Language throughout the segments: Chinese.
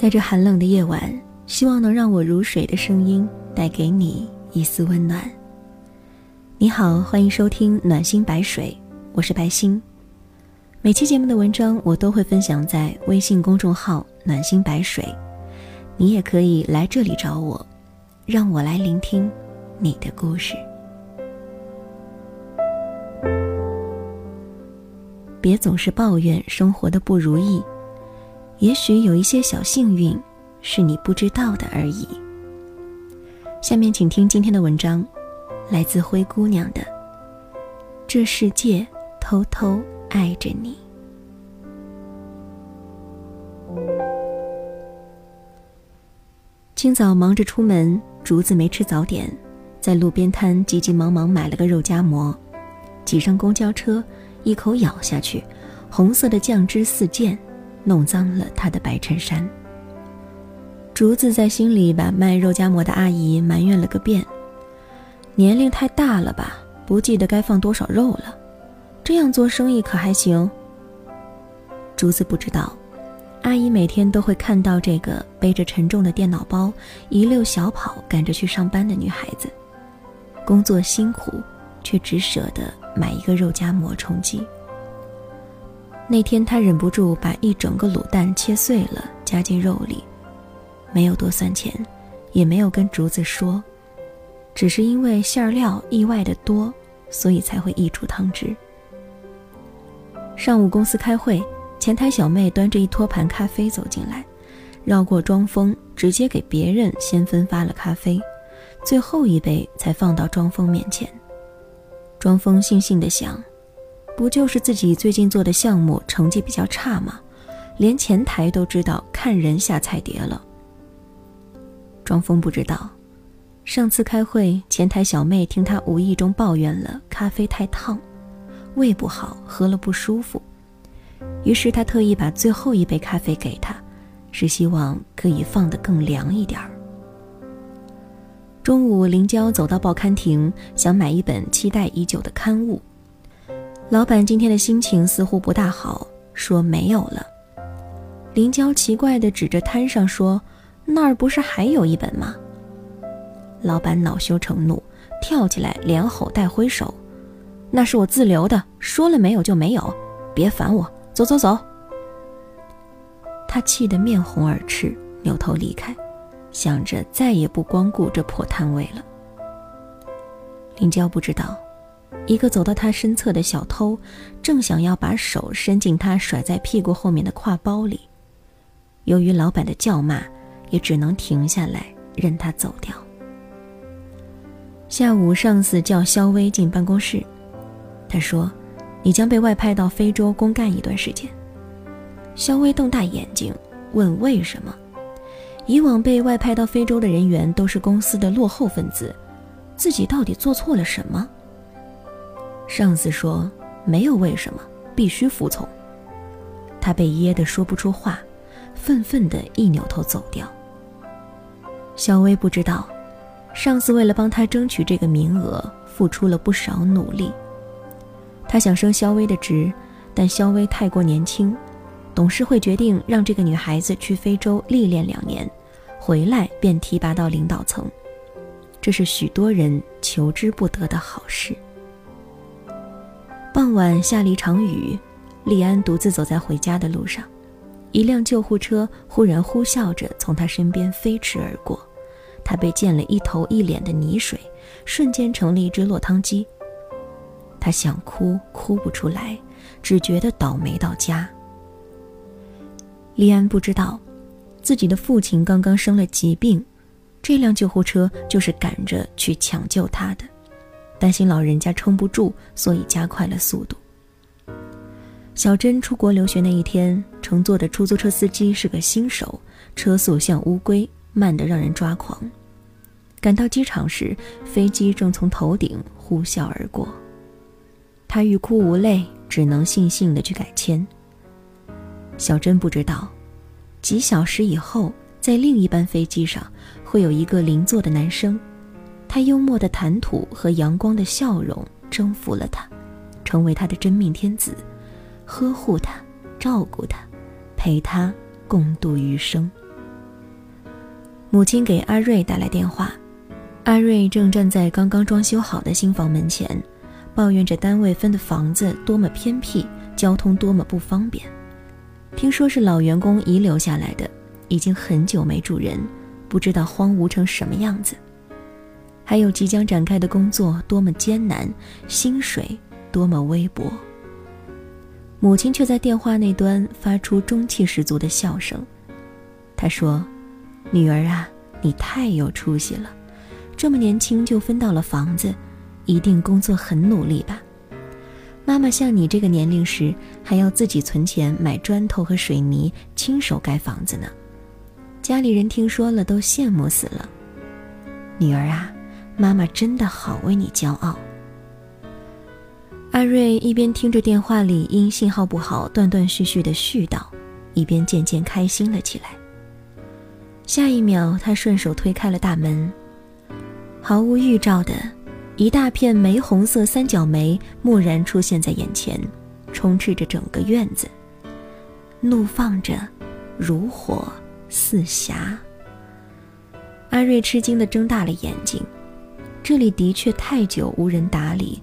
在这寒冷的夜晚，希望能让我如水的声音带给你一丝温暖。你好，欢迎收听暖心白水，我是白心。每期节目的文章我都会分享在微信公众号“暖心白水”，你也可以来这里找我，让我来聆听你的故事。别总是抱怨生活的不如意，也许有一些小幸运是你不知道的而已。下面请听今天的文章，来自灰姑娘的《这世界偷偷爱着你》。清早忙着出门，竹子没吃早点，在路边摊急急忙忙买了个肉夹馍，挤上公交车。一口咬下去，红色的酱汁四溅，弄脏了他的白衬衫。竹子在心里把卖肉夹馍的阿姨埋怨了个遍：年龄太大了吧，不记得该放多少肉了，这样做生意可还行？竹子不知道，阿姨每天都会看到这个背着沉重的电脑包一溜小跑赶着去上班的女孩子，工作辛苦。却只舍得买一个肉夹馍充饥。那天他忍不住把一整个卤蛋切碎了加进肉里，没有多算钱，也没有跟竹子说，只是因为馅料意外的多，所以才会溢出汤汁。上午公司开会，前台小妹端着一托盘咖啡走进来，绕过庄峰，直接给别人先分发了咖啡，最后一杯才放到庄峰面前。庄峰悻悻地想：“不就是自己最近做的项目成绩比较差吗？连前台都知道看人下菜碟了。”庄峰不知道，上次开会，前台小妹听他无意中抱怨了咖啡太烫，胃不好，喝了不舒服，于是他特意把最后一杯咖啡给他，是希望可以放得更凉一点儿。中午，林娇走到报刊亭，想买一本期待已久的刊物。老板今天的心情似乎不大好，说没有了。林娇奇怪地指着摊上说：“那儿不是还有一本吗？”老板恼羞成怒，跳起来连吼带挥手：“那是我自留的，说了没有就没有，别烦我，走走走。”他气得面红耳赤，扭头离开。想着再也不光顾这破摊位了。林娇不知道，一个走到他身侧的小偷，正想要把手伸进他甩在屁股后面的挎包里。由于老板的叫骂，也只能停下来任他走掉。下午，上司叫肖薇进办公室，他说：“你将被外派到非洲公干一段时间。”肖薇瞪大眼睛问：“为什么？”以往被外派到非洲的人员都是公司的落后分子，自己到底做错了什么？上司说没有为什么，必须服从。他被噎得说不出话，愤愤地一扭头走掉。小薇不知道，上司为了帮他争取这个名额，付出了不少努力。他想升肖薇的职，但肖薇太过年轻，董事会决定让这个女孩子去非洲历练两年。回来便提拔到领导层，这是许多人求之不得的好事。傍晚下了一场雨，利安独自走在回家的路上，一辆救护车忽然呼啸着从他身边飞驰而过，他被溅了一头一脸的泥水，瞬间成了一只落汤鸡。他想哭，哭不出来，只觉得倒霉到家。利安不知道。自己的父亲刚刚生了疾病，这辆救护车就是赶着去抢救他的。担心老人家撑不住，所以加快了速度。小珍出国留学那一天，乘坐的出租车司机是个新手，车速像乌龟，慢得让人抓狂。赶到机场时，飞机正从头顶呼啸而过，他欲哭无泪，只能悻悻地去改签。小珍不知道。几小时以后，在另一班飞机上，会有一个邻座的男生，他幽默的谈吐和阳光的笑容征服了他，成为他的真命天子，呵护他，照顾他，陪他共度余生。母亲给阿瑞打来电话，阿瑞正站在刚刚装修好的新房门前，抱怨着单位分的房子多么偏僻，交通多么不方便。听说是老员工遗留下来的，已经很久没住人，不知道荒芜成什么样子。还有即将展开的工作多么艰难，薪水多么微薄。母亲却在电话那端发出中气十足的笑声。她说：“女儿啊，你太有出息了，这么年轻就分到了房子，一定工作很努力吧。”妈妈像你这个年龄时，还要自己存钱买砖头和水泥，亲手盖房子呢。家里人听说了都羡慕死了。女儿啊，妈妈真的好为你骄傲。阿瑞一边听着电话里因信号不好断断续续的絮叨，一边渐渐开心了起来。下一秒，他顺手推开了大门，毫无预兆的。一大片玫红色三角梅蓦然出现在眼前，充斥着整个院子，怒放着，如火似霞。阿瑞吃惊的睁大了眼睛，这里的确太久无人打理，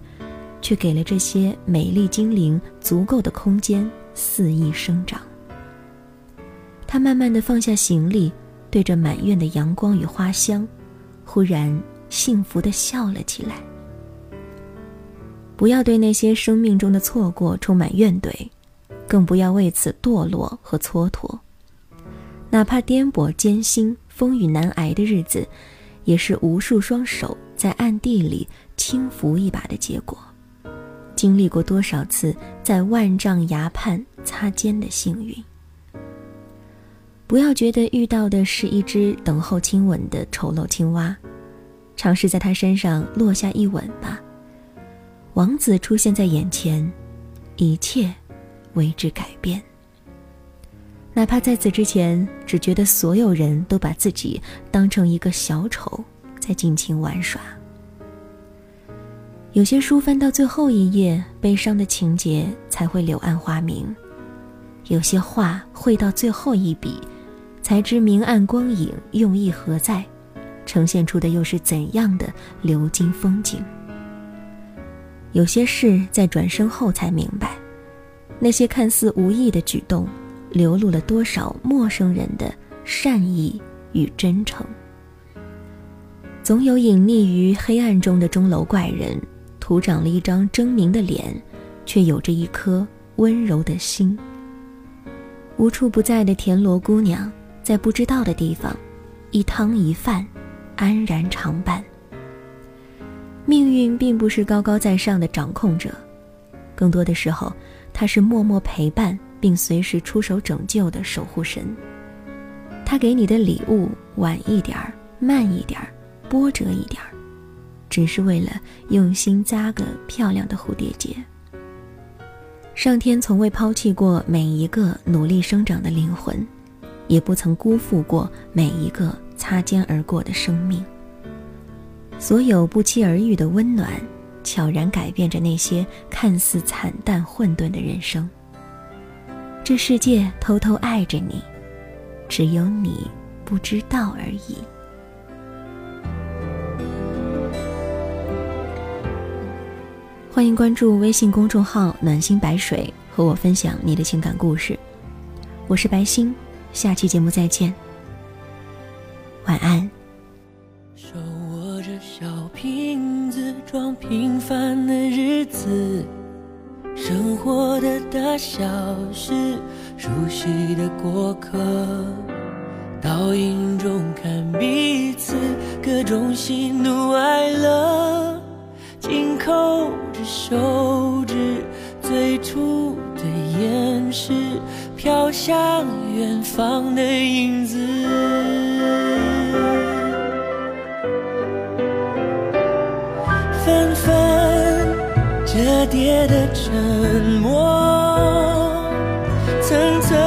却给了这些美丽精灵足够的空间肆意生长。他慢慢地放下行李，对着满院的阳光与花香，忽然。幸福的笑了起来。不要对那些生命中的错过充满怨怼，更不要为此堕落和蹉跎。哪怕颠簸艰辛、风雨难挨的日子，也是无数双手在暗地里轻浮一把的结果。经历过多少次在万丈崖畔擦肩的幸运？不要觉得遇到的是一只等候亲吻的丑陋青蛙。尝试在他身上落下一吻吧。王子出现在眼前，一切为之改变。哪怕在此之前，只觉得所有人都把自己当成一个小丑，在尽情玩耍。有些书翻到最后一页，悲伤的情节才会柳暗花明；有些画绘到最后一笔，才知明暗光影用意何在。呈现出的又是怎样的流金风景？有些事在转身后才明白，那些看似无意的举动，流露了多少陌生人的善意与真诚。总有隐匿于黑暗中的钟楼怪人，徒长了一张狰狞的脸，却有着一颗温柔的心。无处不在的田螺姑娘，在不知道的地方，一汤一饭。安然常伴。命运并不是高高在上的掌控者，更多的时候，他是默默陪伴并随时出手拯救的守护神。他给你的礼物晚一点儿、慢一点儿、波折一点儿，只是为了用心扎个漂亮的蝴蝶结。上天从未抛弃过每一个努力生长的灵魂，也不曾辜负过每一个。擦肩而过的生命，所有不期而遇的温暖，悄然改变着那些看似惨淡混沌的人生。这世界偷偷爱着你，只有你不知道而已。欢迎关注微信公众号“暖心白水”，和我分享你的情感故事。我是白星，下期节目再见。晚安手握着小瓶子装平凡的日子生活的大小事熟悉的过客倒影中看彼此各种喜怒哀乐紧扣着手指最初的眼神飘向远方的影子。纷纷折叠的沉默，层层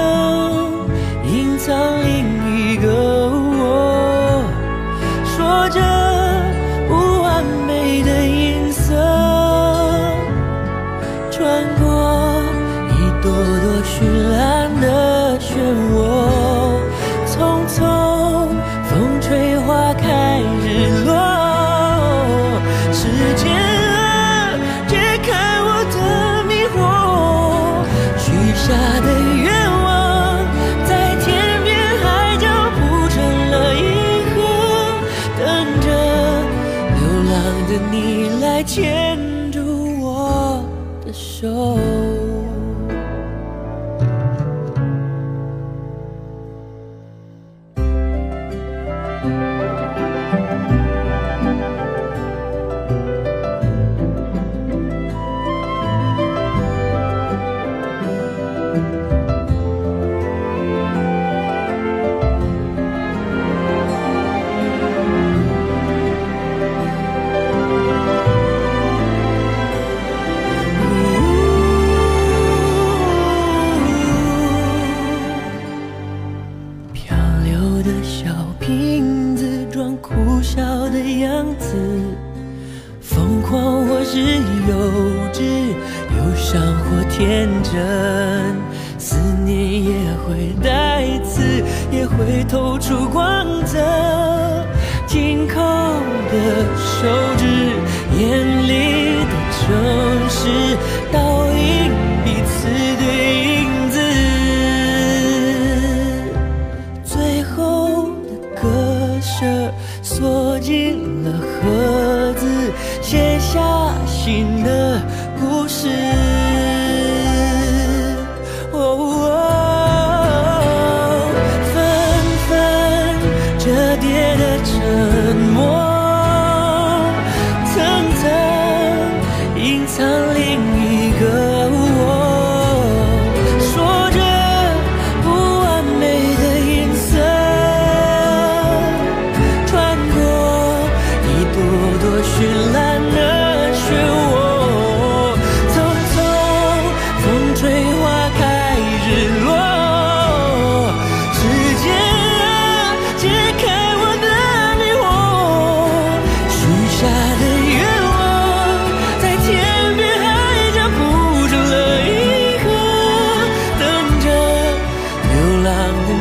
有光泽。紧扣的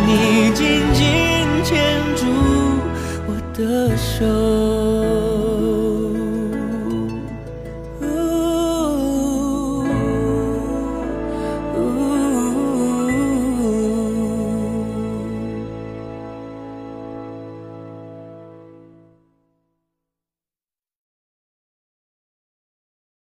你紧紧牵住我的手。